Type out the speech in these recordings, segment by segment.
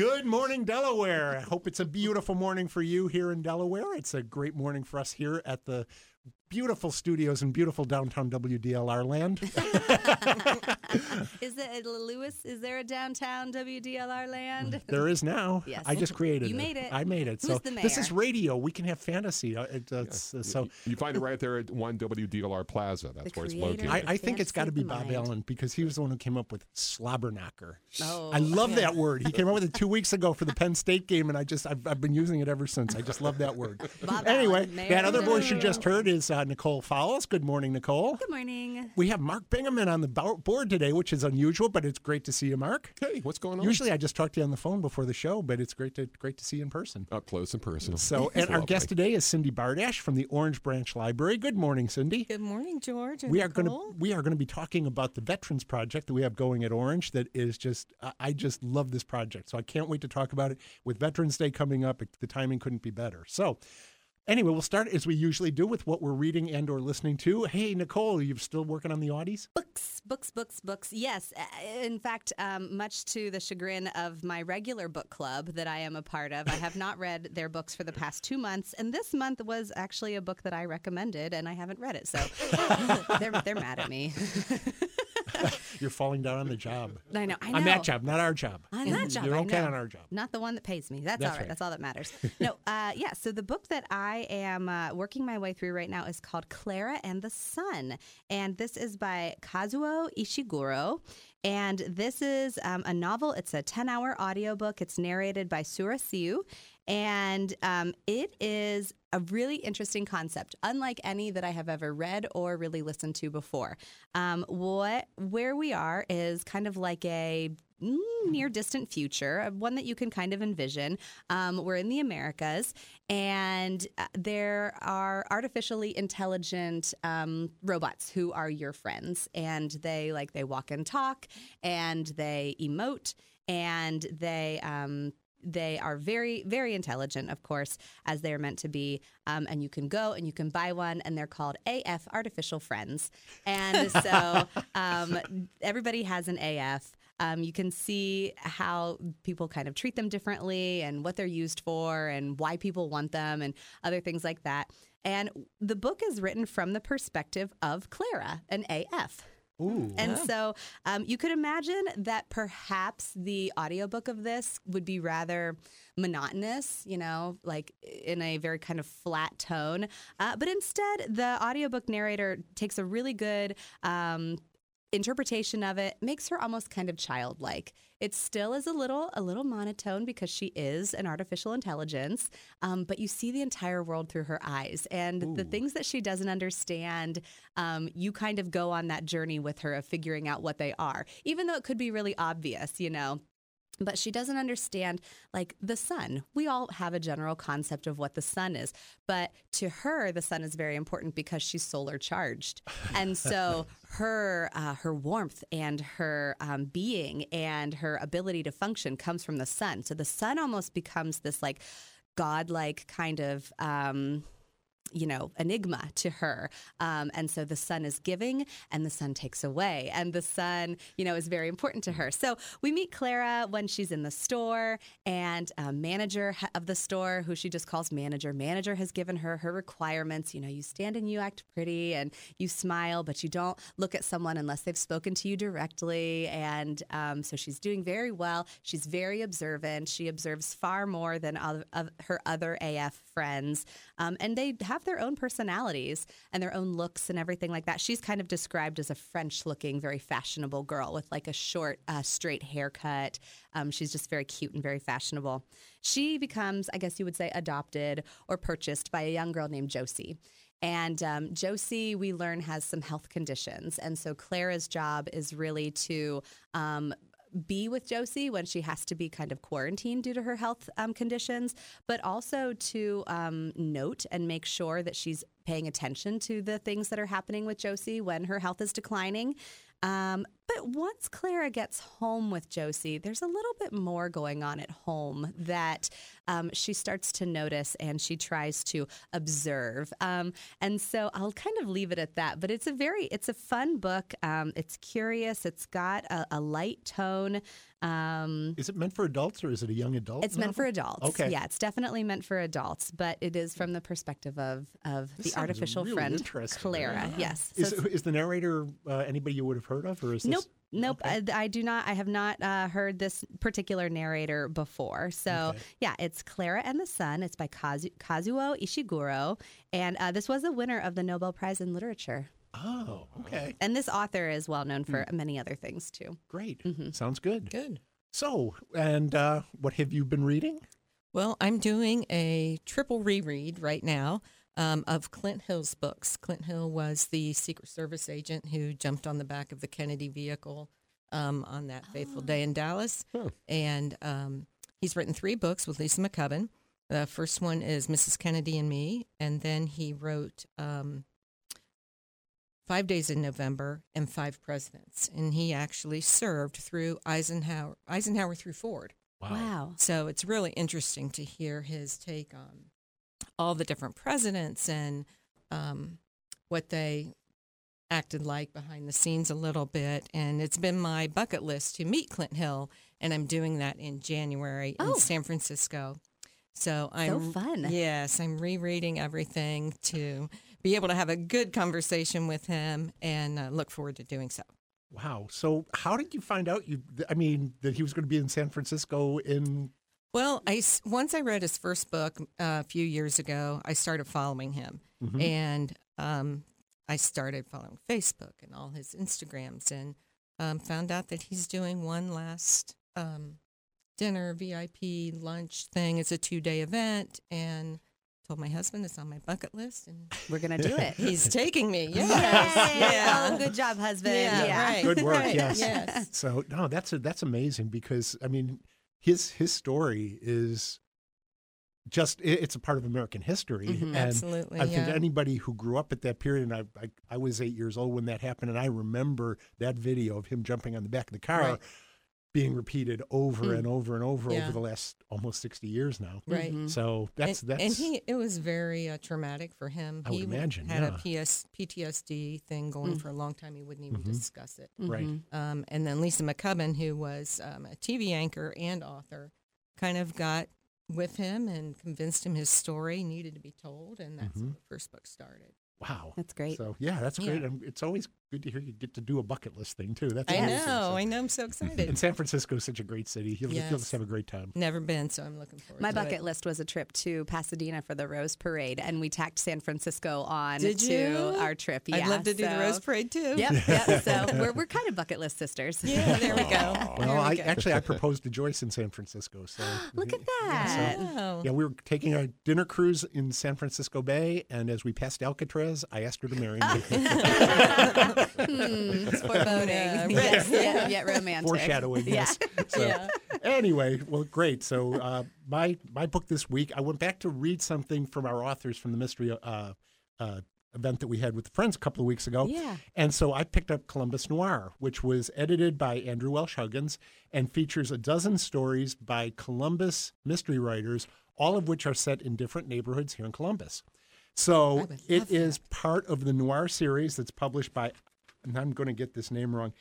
Good morning, Delaware. I hope it's a beautiful morning for you here in Delaware. It's a great morning for us here at the beautiful studios in beautiful downtown WDLR land. is it Lewis? Is there a downtown WDLR land? There is now. Yes. I just created You it. made it. I made it. Who's so the this is radio. We can have fantasy. Uh, it, it's, uh, so you find it right there at one WDLR Plaza. That's The where it's located. I, I think it's got to be Bob mind. Allen because he was the one who came up with slobberknocker. Oh, I love yeah. that word. He came up with it two weeks ago for the Penn State game, and I just I've, I've been using it ever since. I just love that word. Bob anyway, Allen, that other voice you just heard is uh, Nicole Fowles. Good morning, Nicole. Good morning. We have Mark Bingaman on the board today, which is unusual, but it's great to see you, Mark. hey, what's going on? Usually I just talk to you on the phone before the show, but it's great to great to see you in person. up close and personal. So, and our guest today is Cindy Bardash from the Orange Branch Library. Good morning, Cindy. Good morning, George. And We are going to we are going to be talking about the Veterans Project that we have going at Orange. That is just I- I just love this project, so I can't wait to talk about it. With Veterans Day coming up, the timing couldn't be better. So. Anyway, we'll start as we usually do with what we're reading and or listening to. Hey, Nicole, you still working on the Audies? Books, books, books, books. Yes. In fact, um, much to the chagrin of my regular book club that I am a part of, I have not read their books for the past two months. And this month was actually a book that I recommended, and I haven't read it. So they're, they're mad at me. You're falling down on the job. I know. I know. On that job, not our job. On that job, You're okay on our job. Not the one that pays me. That's, That's all right. right. That's all that matters. no, uh, yeah. So the book that I am uh, working my way through right now is called Klara and the Sun, and this is by Kazuo Ishiguro. And this is um, a novel. It's a 10 hour audiobook. It's narrated by Sura Siu. And um, it is a really interesting concept, unlike any that I have ever read or really listened to before. Um, what where we are is kind of like a mm, near distant future, uh, one that you can kind of envision. Um, we're in the Americas, and uh, there are artificially intelligent um, robots who are your friends, and they like they walk and talk, and they emote, and they. Um, they are very, very intelligent, of course, as they're meant to be. Um, and you can go and you can buy one, and they're called AF Artificial Friends. And so um, everybody has an AF. Um, you can see how people kind of treat them differently and what they're used for and why people want them and other things like that. And the book is written from the perspective of Klara, an AF. Ooh. And so um, you could imagine that perhaps the audiobook of this would be rather monotonous, you know, like in a very kind of flat tone. Uh, but instead, the audiobook narrator takes a really good um, interpretation of it makes her almost kind of childlike. It still is a little a little monotone because she is an artificial intelligence, um, but you see the entire world through her eyes, and the things that she doesn't understand, um, you kind of go on that journey with her of figuring out what they are, even though it could be really obvious, you know but she doesn't understand like the sun. We all have a general concept of what the sun is but to her the sun is very important because she's solar charged. And so her uh, her warmth and her um, being and her ability to function comes from the sun. So the sun almost becomes this like godlike kind of um, you know, enigma to her. Um, and so the sun is giving and the sun takes away. And the sun, you know, is very important to her. So we meet Klara when she's in the store and manager of the store, who she just calls manager. Manager has given her her requirements. You know, you stand and you act pretty and you smile, but you don't look at someone unless they've spoken to you directly. And um, so she's doing very well. She's very observant. She observes far more than of her other AF friends. Um, and they have their own personalities and their own looks and everything like that. She's kind of described as a French looking, very fashionable girl with like a short, uh, straight haircut. Um, she's just very cute and very fashionable. She becomes, I guess you would say, adopted or purchased by a young girl named Josie. And um, Josie, we learn, has some health conditions. And so Klara's job is really to um, be with Josie when she has to be kind of quarantined due to her health um, conditions, but also to um, note and make sure that she's paying attention to the things that are happening with Josie when her health is declining. Um, But once Klara gets home with Josie, there's a little bit more going on at home that um, she starts to notice and she tries to observe. Um, and so I'll kind of leave it at that. But it's a very, it's a fun book. Um, it's curious. It's got a, a light tone. Um, Is it meant for adults or is it a young adult? it's meant for adults. Okay. Yeah, it's definitely meant for adults, but it is from the perspective of of This the artificial really friend. Klara. Yeah. Yes. So Is, is the narrator uh, anybody you would have heard of, or is this? Nope. Nope, Okay. I, I do not. I have not uh, heard this particular narrator before. So, Okay. yeah, it's Klara and the Sun. It's by Kazu- Kazuo Ishiguro. And uh, this was a winner of the Nobel Prize in Literature. Oh, okay, And this author is well known for Hmm. many other things, too. great. Mm-hmm. Sounds good. Good. So, and uh, what have you been reading? Well, I'm doing a triple reread right now um, of Clint Hill's books. Clint Hill was the Secret Service agent who jumped on the back of the Kennedy vehicle um, on that fateful day in Dallas. Huh. And um, he's written three books with Lisa McCubbin. The first one is Mrs. Kennedy and Me. And then he wrote um, Five Days in November and Five Presidents. And he actually served through Eisenhower, Eisenhower through Ford. Wow. So it's really interesting to hear his take on all the different presidents and um, what they acted like behind the scenes a little bit. And it's been my bucket list to meet Clint Hill, and I'm doing that in January Oh. in San Francisco. So I'm so fun. Yes, I'm rereading everything to be able to have a good conversation with him, and uh, look forward to doing so. Wow. So, how did you find out? You, I mean, that he was going to be in San Francisco in. Well, I s- once I read his first book uh, a few years ago, I started following him, Mhm. and um, I started following Facebook and all his Instagrams, and um, found out that he's doing one last um, dinner VIP lunch thing. It's a two day event, and told my husband it's on my bucket list, and We're going to do it. he's taking me. Yay! Yes, yeah. Oh, good job, husband. Yeah, Yeah. right. Good work, right, yes. yes. So, no, that's a, that's amazing because I mean, his his story is just it's a part of American history, Mhm. and Absolutely, I think yeah. anybody who grew up at that period, and I, I I was eight years old when that happened, and I remember that video of him jumping on the back of the car. Right. Being repeated over Mm. and over and over Yeah. over the last almost sixty years now. Right. Mhm. So that's and, that's and he it was very uh, traumatic for him. I would he imagine, had yeah. a PS, PTSD thing going Mm. for a long time. He wouldn't even Mhm. discuss it. right. Mhm. Um, and then Lisa McCubbin, who was um, a TV anchor and author, kind of got with him and convinced him his story needed to be told, and that's how Mhm. the first book started. Wow. That's great. So yeah, that's Yeah. great. And it's always good to hear you get to do a bucket list thing too. That's I know, So- I know, I'm so excited. And San Francisco is such a great city. You'll, you'll just have a great time. Never been, so I'm looking forward. To. My to bucket it. list was a trip to Pasadena for the Rose Parade, and we tacked San Francisco on Did to you? our trip. Yeah, I'd love to do the Rose Parade too. Yep, yep. So we're, we're kind of bucket list sisters. Yeah, there we go. Well, we I go. actually I proposed to Joyce in San Francisco. So Look at Yeah, that. so- Wow. yeah, we were taking a dinner cruise in San Francisco Bay, and as we passed Alcatraz, I asked her to marry me. Hmm, it's foreboding. Yeah, yes, yeah, yet romantic. Foreshadowing, Yeah. yes. So, Yeah. Anyway, well, great. So uh, my my book this week, I went back to read something from our authors from the mystery uh, uh, event that we had with friends a couple of weeks ago. Yeah. And so I picked up Columbus Noir, which was edited by Andrew Welsh Huggins and features a dozen stories by Columbus mystery writers, all of which are set in different neighborhoods here in Columbus. So it love part of the Noir series that's published by, and I'm going to get this name wrong,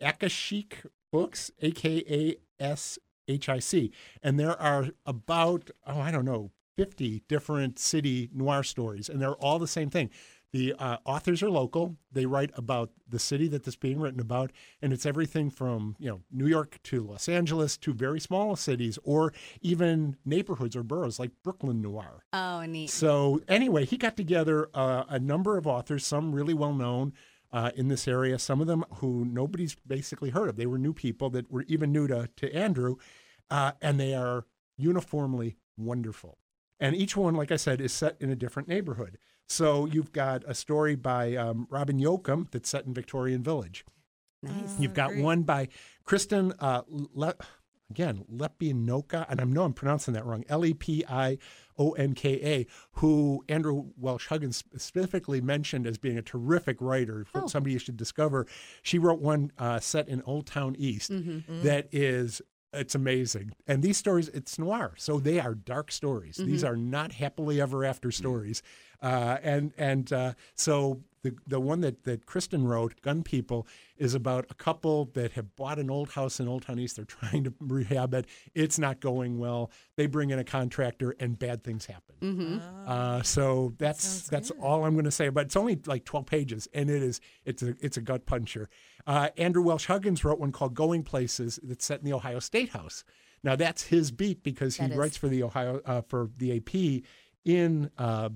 Akashic Books, A K A S H I C. And there are about, oh, I don't know, 50 different city noir stories, and they're all the same thing. The uh, authors are local. They write about the city that this being written about, and it's everything from you know New York to Los Angeles to very small cities, or even neighborhoods or boroughs like Brooklyn Noir. Oh, neat. So anyway, he got together uh, a number of authors, some really well known uh, in this area, some of them who nobody's basically heard of. They were new people that were even new to to Andrew, uh, and they are uniformly wonderful. And each one, like I said, is set in a different neighborhood. So you've got a story by um, Robin Yocum that's set in Victorian Village. Nice. You've got great. one by Kristen. Uh, Le- again, Lepionka, and I know I'm pronouncing that wrong, L E P I O N K A, who Andrew Welsh Huggins specifically mentioned as being a terrific writer, Oh. somebody you should discover. She wrote one uh, set in Old Town East that is. It's amazing. And these stories, it's noir. So they are dark stories. These are not happily ever after stories. Uh, and and uh, so the the one that, that Kristen wrote, Gun People, is about a couple that have bought an old house in Old Town East. They're trying to rehab it. It's not going well. They bring in a contractor, and bad things happen. Uh, so that's sounds that's good. all I'm going to say. But it's only like 12 pages, and it is it's a it's a gut puncher. Uh, Andrew Welsh Huggins wrote one called Going Places that's set in the Ohio State House. Now that's his beat because he That is. writes for the Ohio uh, for the AP in uh,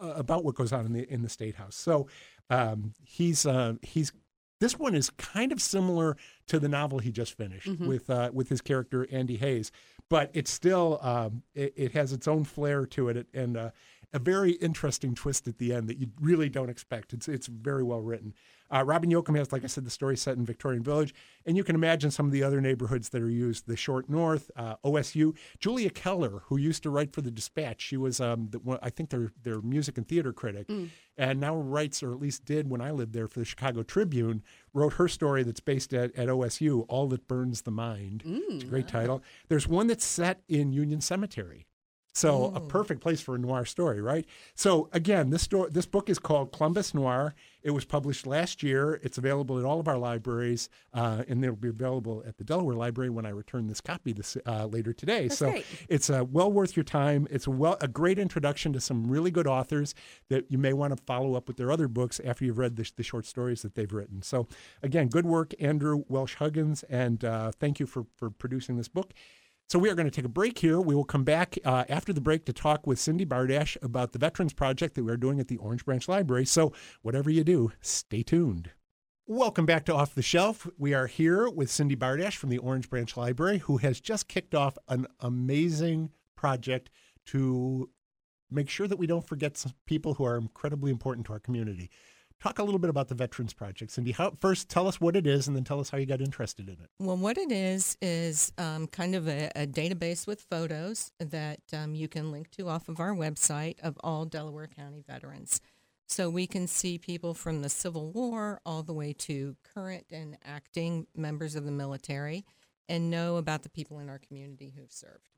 about what goes on in the in the state house. So um, he's uh, he's this one is kind of similar to the novel he just finished with uh, with his character Andy Hayes, but it's still um, it, it has its own flair to it and uh, a very interesting twist at the end that you really don't expect. It's it's very well written. Uh, Robin Yocum has, like I said, the story set in Victorian Village, and you can imagine some of the other neighborhoods that are used: the Short North, uh, OSU. Julia Keller, who used to write for the Dispatch, she was, um, the, one- I think, their their music and theater critic, and now writes, or at least did when I lived there, for the Chicago Tribune. Wrote her story that's based at, at OSU, "All That Burns the Mind." It's a great title. There's one that's set in Union Cemetery. So a perfect place for a noir story, right? So again, this story, this book is called Columbus Noir. It was published last year. It's available at all of our libraries, uh, and it'll be available at the Delaware Library when I return this copy this uh, later today. so great. it's uh, well worth your time. It's a well a great introduction to some really good authors that you may want to follow up with their other books after you've read the, the short stories that they've written. So again, good work, Andrew Welsh Huggins, and uh, thank you for for producing this book. So we are going to take a break here. We will come back uh, after the break to talk with Cindy Bardash about the Veterans Project that we are doing at the Orange Branch Library. So whatever you do, stay tuned. Welcome back to Off the Shelf. We are here with Cindy Bardash from the Orange Branch Library, who has just kicked off an amazing project to make sure that we don't forget some people who are incredibly important to our community. Talk a little bit about the Veterans Project, Cindy. How, first, tell us what it is, and then tell us how you got interested in it. Well, what it is is um, kind of a, a database with photos that um, you can link to off of our website of all Delaware County veterans. So we can see people from the Civil War all the way to current and acting members of the military and know about the people in our community who've served.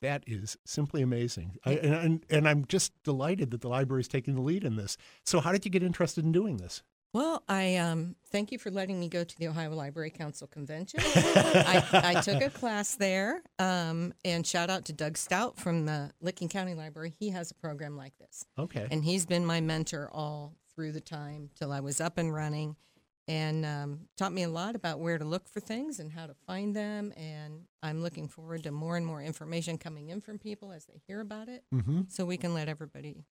That is simply amazing. I, and, and, I'm just delighted that the library is taking the lead in this. So, how did you get interested in doing this? Well, I um, thank you for letting me go to the Ohio Library Council convention. I, I took a class there, um, and shout out to Doug Stout from the Licking County Library. He has a program like this, Okay. and he's been my mentor all through the time till I was up and running, and um, taught me a lot about where to look for things and how to find them. And I'm looking forward to more and more information coming in from people as they hear about it, hmm so we can let everybody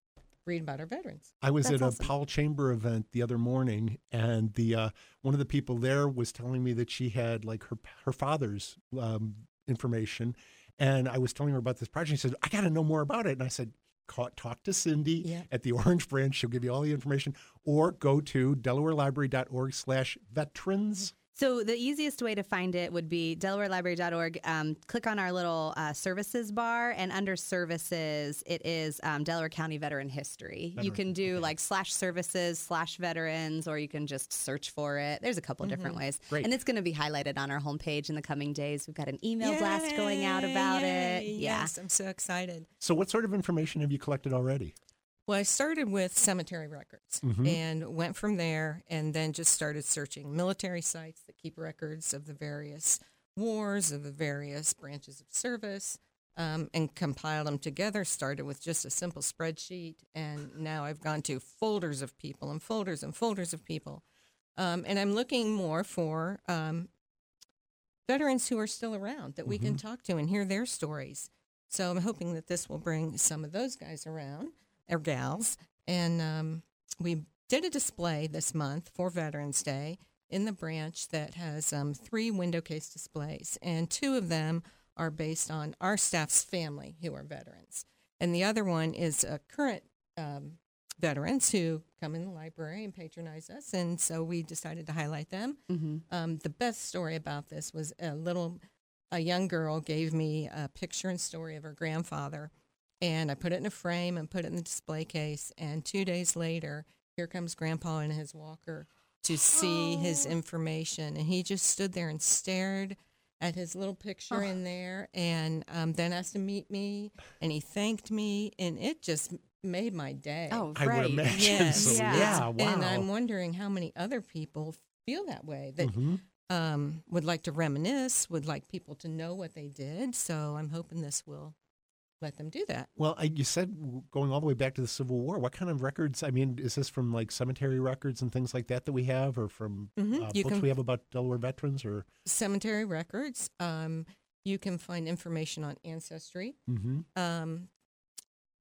read about our veterans. I was That's at a awesome. Powell Chamber event the other morning, and the uh, one of the people there was telling me that she had like her her father's um, information, and I was telling her about this project. She said, "I got to know more about it," and I said. "Ca- Talk to Cindy Yeah. at the Orange Branch. She'll give you all the information. Or go to delawarelibrary.org slash veterans. So the easiest way to find it would be delawarelibrary.org. Um, click on our little uh, services bar, and under services, it is um, Delaware County Veteran History. you can do like slash services slash veterans, or you can just search for it. There's a couple of different ways, Great. and it's going to be highlighted on our homepage in the coming days. We've got an email blast going out about it. Yeah. Yes, I'm so excited. So, what sort of information have you collected already? Well, I started with cemetery records and went from there and then just started searching military sites that keep records of the various wars, of the various branches of service, um, and compiled them together. Started with just a simple spreadsheet, and now I've gone to folders of people and folders and folders of people. Um, and I'm looking more for um, veterans who are still around that we can talk to and hear their stories. So I'm hoping that this will bring some of those guys around or gals. And um, we did a display this month for Veterans Day in the branch that has um, three window case displays, and two of them are based on our staff's family who are veterans, and the other one is uh, current um, veterans who come in the library and patronize us, and so we decided to highlight them. Mm-hmm. Um, the best story about this was a little a young girl gave me a picture and story of her grandfather, and I put it in a frame and put it in the display case. And two days later, here comes Grandpa in his walker to see his information, and he just stood there and stared at his little picture in there, and um, then asked to meet me, and he thanked me, and it just made my day. Oh, I would right. imagine. Yes. So, Yeah. yeah. Wow. And I'm wondering how many other people feel that way that Mhm. um, would like to reminisce, would like people to know what they did. So I'm hoping this will let them do that. Well, I, you said going all the way back to the Civil War. What kind of records? I mean, is this from like cemetery records and things like that that we have, or from Mhm. uh, books can- we have about Delaware veterans? Or Cemetery records. Um, you can find information on ancestry. Mhm. Um,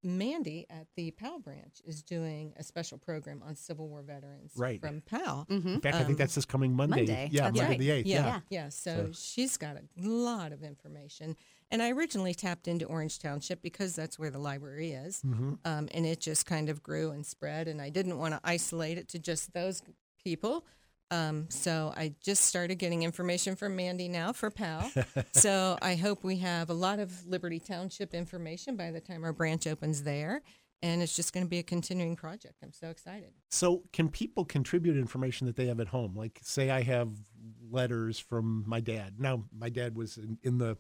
Mandy at the Powell branch is doing a special program on Civil War veterans Right. from Powell. Mm-hmm. in fact, I think Um, that's this coming Monday. Monday. Yeah, That's Monday right. the eighth. Yeah, Yeah. yeah. So, So- she's got a lot of information. And I originally tapped into Orange Township because that's where the library is. hmm Um, and it just kind of grew and spread. And I didn't want to isolate it to just those people. Um, so I just started getting information from Mandy now for Powell. so I hope we have a lot of Liberty Township information by the time our branch opens there. And it's just going to be a continuing project. I'm so excited. So, can people contribute information that they have at home? Like, say, I have letters from my dad. Now, my dad was in, in the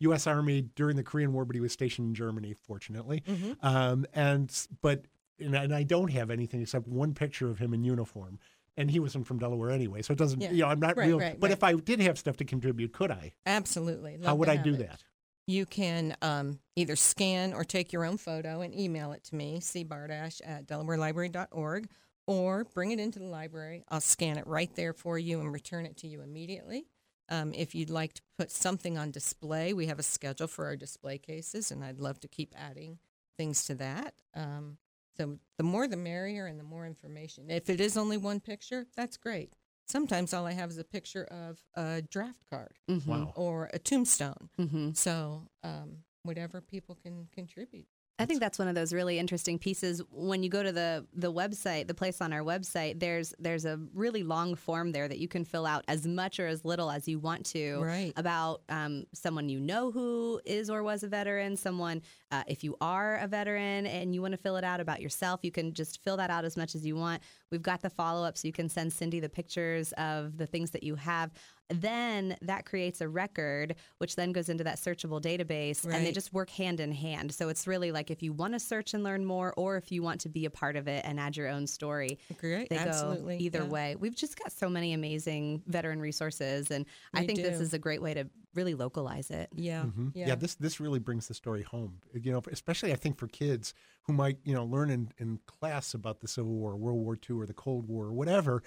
U.S. Army during the Korean War, but he was stationed in Germany, fortunately. Um, and but and, and I don't have anything except one picture of him in uniform. And he wasn't from Delaware anyway, so it doesn't. Yeah. You know, I'm not Right, real. right, but right. if I did have stuff to contribute, could I? Absolutely. How would I do it. that? You can um, either scan or take your own photo and email it to me, cbardash at delawarelibrary.org, or bring it into the library. I'll scan it right there for you and return it to you immediately. Um, if you'd like to put something on display, we have a schedule for our display cases, and I'd love to keep adding things to that. Um, so the more the merrier and the more information. If it is only one picture, that's great. Sometimes all I have is a picture of a draft card Mm-hmm. Wow. or a tombstone. Mm-hmm. So um, whatever people can contribute. I think that's one of those really interesting pieces. When you go to the the website, the place on our website, there's there's a really long form there that you can fill out as much or as little as you want to Right. about um, someone you know who is or was a veteran. Someone, uh, if you are a veteran and you want to fill it out about yourself, you can just fill that out as much as you want. We've got the follow up, so you can send Cindy the pictures of the things that you have. Then that creates a record, which then goes into that searchable database, and they just work hand in hand. So it's really like if you want to search and learn more, or if you want to be a part of it and add your own story, Great. they Absolutely. go either yeah. way. We've just got so many amazing veteran resources, and I We think this is a great way to really localize it. Yeah. Mhm. Yeah. this this really brings the story home. You know, especially I think for kids who might you know learn in, in class about the Civil War, World War II, or the Cold War, or whatever.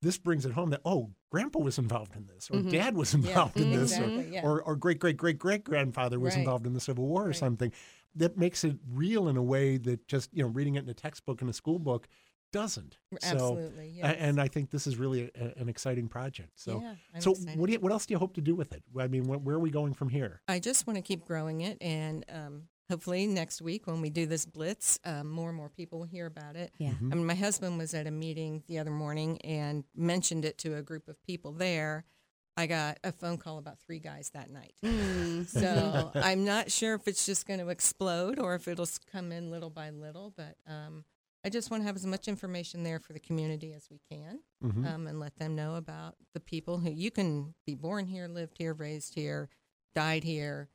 This brings it home that oh, Grandpa was involved in this, or Mhm. Dad was Yeah, involved in this, or, yeah. or or great great great great grandfather was Right. involved in the Civil War or Right. something. That makes it real in a way that just you know reading it in a textbook in a school book doesn't. Absolutely. a- Yes. and I think this is really a, an exciting project. So. yeah, So excited. what do you, what else do you hope to do with it? I mean, wh- where are we going from here? I just want to keep growing it, and um, hopefully next week when we do this blitz, um, more and more people will hear about it. Yeah. Mm-hmm. I mean, my husband was at a meeting the other morning and mentioned it to a group of people there. I got a phone call about three guys that night. Mm. So I'm not sure if it's just going to explode or if it'll come in little by little, but um, I just want to have as much information there for the community as we can Mhm. um, and let them know about the people who you can be born here, lived here, raised here, died here,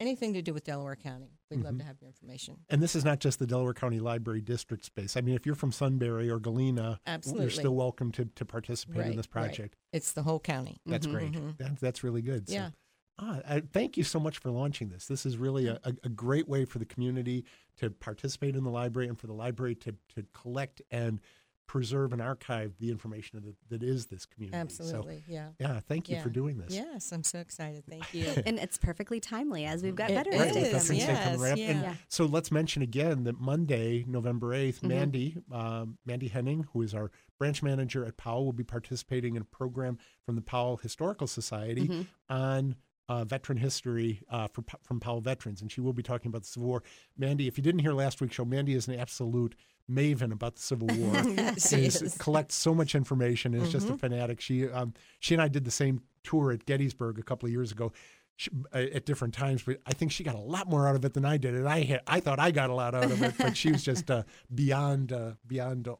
anything to do with Delaware County. We'd love Mhm. to have your information. And this is not just the Delaware County Library District space. I mean, if you're from Sunbury or Galena, Absolutely. you're still welcome to, to participate in Right, this right. project. It's the whole county. That's Mhm. great. Mhm. That, that's really good. So, Yeah. ah, I, thank you so much for launching this. This is really a, a, a great way for the community to participate in the library and for the library to, to collect and preserve and archive the information that, that is this community. Absolutely. yeah. So, yeah, thank you Yeah. for doing this. Yes, I'm so excited. Thank you. and it's perfectly timely as we've got It Veterans Day with is, coming Veterans up. Day coming right up. yes, And yeah. so let's mention again that Monday, November 8th, Mhm. Mandy, um, Mandy Henning, who is our branch manager at Powell, will be participating in a program from the Powell Historical Society Mhm. on uh, veteran history uh, for, from Powell veterans. And she will be talking about the Civil War. Mandy, if you didn't hear last week's show, Mandy is an absolute maven about the Civil War. She is- is. collects so much information and is just a fanatic. She um, she and I did the same tour at Gettysburg a couple of years ago. she, uh, at different times, but I think she got a lot more out of it than I did, and I had, I thought I got a lot out of it, but she was just uh, beyond uh, beyond uh,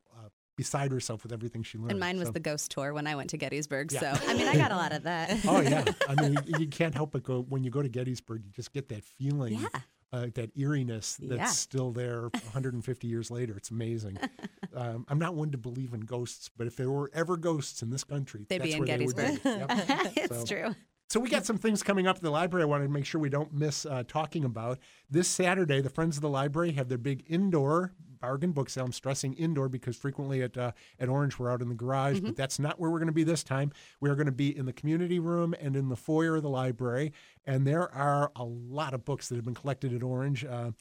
beside herself with everything she learned. And mine was So- the ghost tour when I went to Gettysburg. Yeah. So I mean, I got a lot of that. Oh yeah, I mean you, you can't help but go when you go to Gettysburg. You just get that feeling, Yeah. uh, that eeriness that's Yeah. still there 150 years later. It's amazing. um, I'm not one to believe in ghosts, but if there were ever ghosts in this country, They'd be that's in where they would Gettysburg. be. Yep. it's So- true. So we got some things coming up at the library. I wanted to make sure we don't miss uh, talking about this Saturday. The Friends of the Library have their big indoor bargain book sale. I'm stressing indoor because frequently at uh, at Orange we're out in the garage, but that's not where we're going to be this time. We are going to be in the community room and in the foyer of the library, and there are a lot of books that have been collected at Orange. Uh,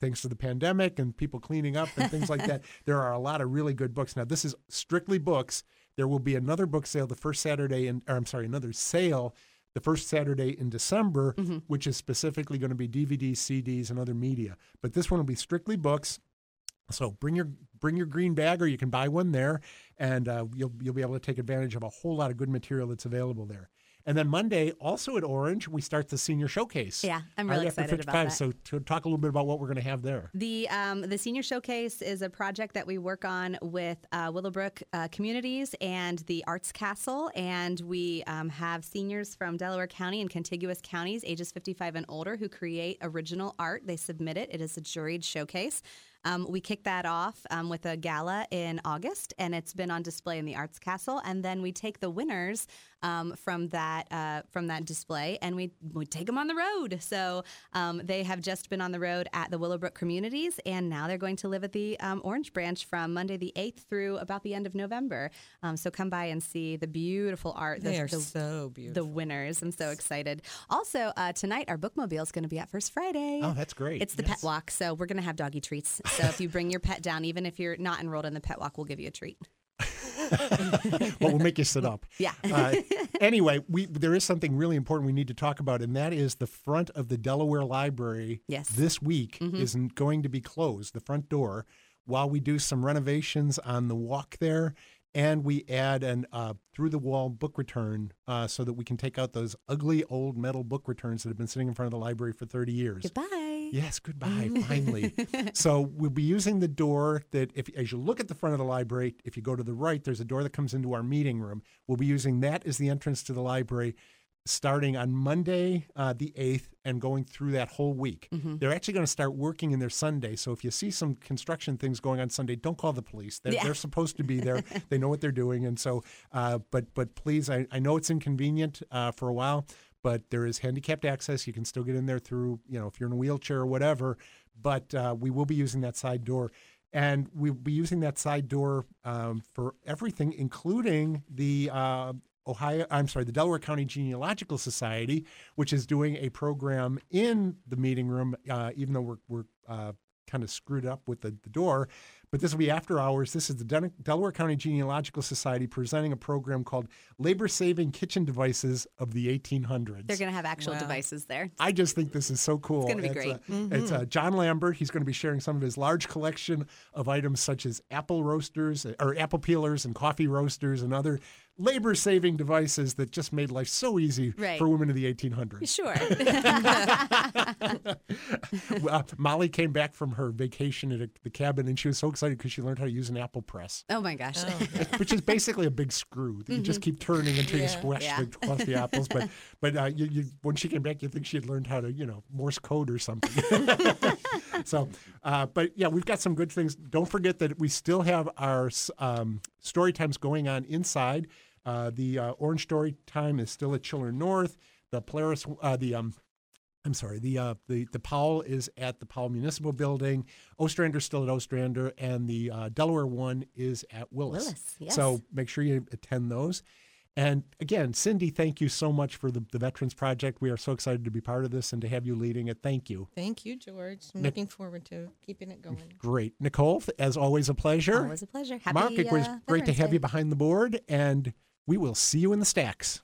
Thanks to the pandemic and people cleaning up and things like that, there are a lot of really good books. Now, this is strictly books. There will be another book sale the first Saturday, in, or I'm sorry, another sale the first Saturday in December, which is specifically going to be DVDs, CDs, and other media. But this one will be strictly books. So bring your bring your green bag, or you can buy one there, and uh, you'll you'll be able to take advantage of a whole lot of good material that's available there. And then Monday, also at Orange, we start the senior showcase. Yeah, I'm Right really after excited about 55. that. So to talk a little bit about what we're going to have there. The um, the senior showcase is a project that we work on with uh, Willowbrook uh, Communities and the Arts Castle, and we um, have seniors from Delaware County and contiguous counties, ages 55 and older, who create original art. They submit it. It is a juried showcase. Um, we kick that off um, with a gala in August, and it's been on display in the Arts Castle. And then we take the winners um, from that uh, from that display, and we we take them on the road. So um, they have just been on the road at the Willowbrook communities, and now they're going to live at the um, Orange Branch from Monday the eighth through about the end of November. Um, so come by and see the beautiful art. the- They are the, so beautiful. the winners. I'm so excited. Also, uh, tonight our bookmobile is going to be at First Friday. Oh, that's great. It's the Yes. pet walk, so we're going to have doggy treats. So if you bring your pet down, even if you're not enrolled in the pet walk, we'll give you a treat. well, we'll make you sit up. Yeah. Uh, anyway, we there is something really important we need to talk about, and that is the front of the Delaware Library. Yes. This week is n- going to be closed, the front door, while we do some renovations on the walk there, and we add an uh, through the wall book return uh, so that we can take out those ugly old metal book returns that have been sitting in front of the library for 30 years. Goodbye. Yes, goodbye, finally. so we'll be using the door that, if as you look at the front of the library, if you go to the right, there's a door that comes into our meeting room. We'll be using that as the entrance to the library starting on Monday, uh, the 8th, and going through that whole week. They're actually going to start working in their Sunday. So if you see some construction things going on Sunday, don't call the police. They're, Yeah. they're supposed to be there. they know what they're doing. And so, uh, but but please, I, I know it's inconvenient uh, for a while, but there is handicapped access. You can still get in there through, you know, if you're in a wheelchair or whatever. But uh, we will be using that side door. And we'll be using that side door um, for everything, including the uh, Ohio, I'm sorry, the Delaware County Genealogical Society, which is doing a program in the meeting room, uh, even though we're, we're uh, kind of screwed up with the, the door. But this will be after hours. This is the Den- Delaware County Genealogical Society presenting a program called Labor Saving Kitchen Devices of the 1800s. They're going to have actual Wow. devices there. I just think this is so cool. It's gonna be great. uh, It's uh, John Lambert. He's going to be sharing some of his large collection of items such as apple roasters or apple peelers and coffee roasters and other labor-saving devices that just made life so easy Right. for women in the 1800s. Sure. uh, Molly came back from her vacation at a, the cabin and she was so excited because she learned how to use an apple press, oh my gosh. which is basically a big screw that you just keep turning until you Yeah. squash Yeah. the, across the apples. But but uh, you, you, when she came back, you think she had learned how to you know Morse code or something. so, uh, but yeah, we've got some good things. Don't forget that we still have our um, story times going on inside. Uh, the uh, Orange Story Time is still at Chiller North. The Polaris, uh, the um, I'm sorry, the uh, the the Powell is at the Powell Municipal Building. Ostrander's still at Ostrander, and the uh, Delaware one is at Willis. Willis, yes. So make sure you attend those. And again, Cindy, thank you so much for the, the Veterans Project. We are so excited to be part of this and to have you leading it. Thank you. Thank you, George. I'm Nick- looking forward to keeping it going. Great. Nicole, as always, a pleasure. Always a pleasure. Happy, Mark, it was uh, great to have Day. you behind the board, and we will see you in the stacks.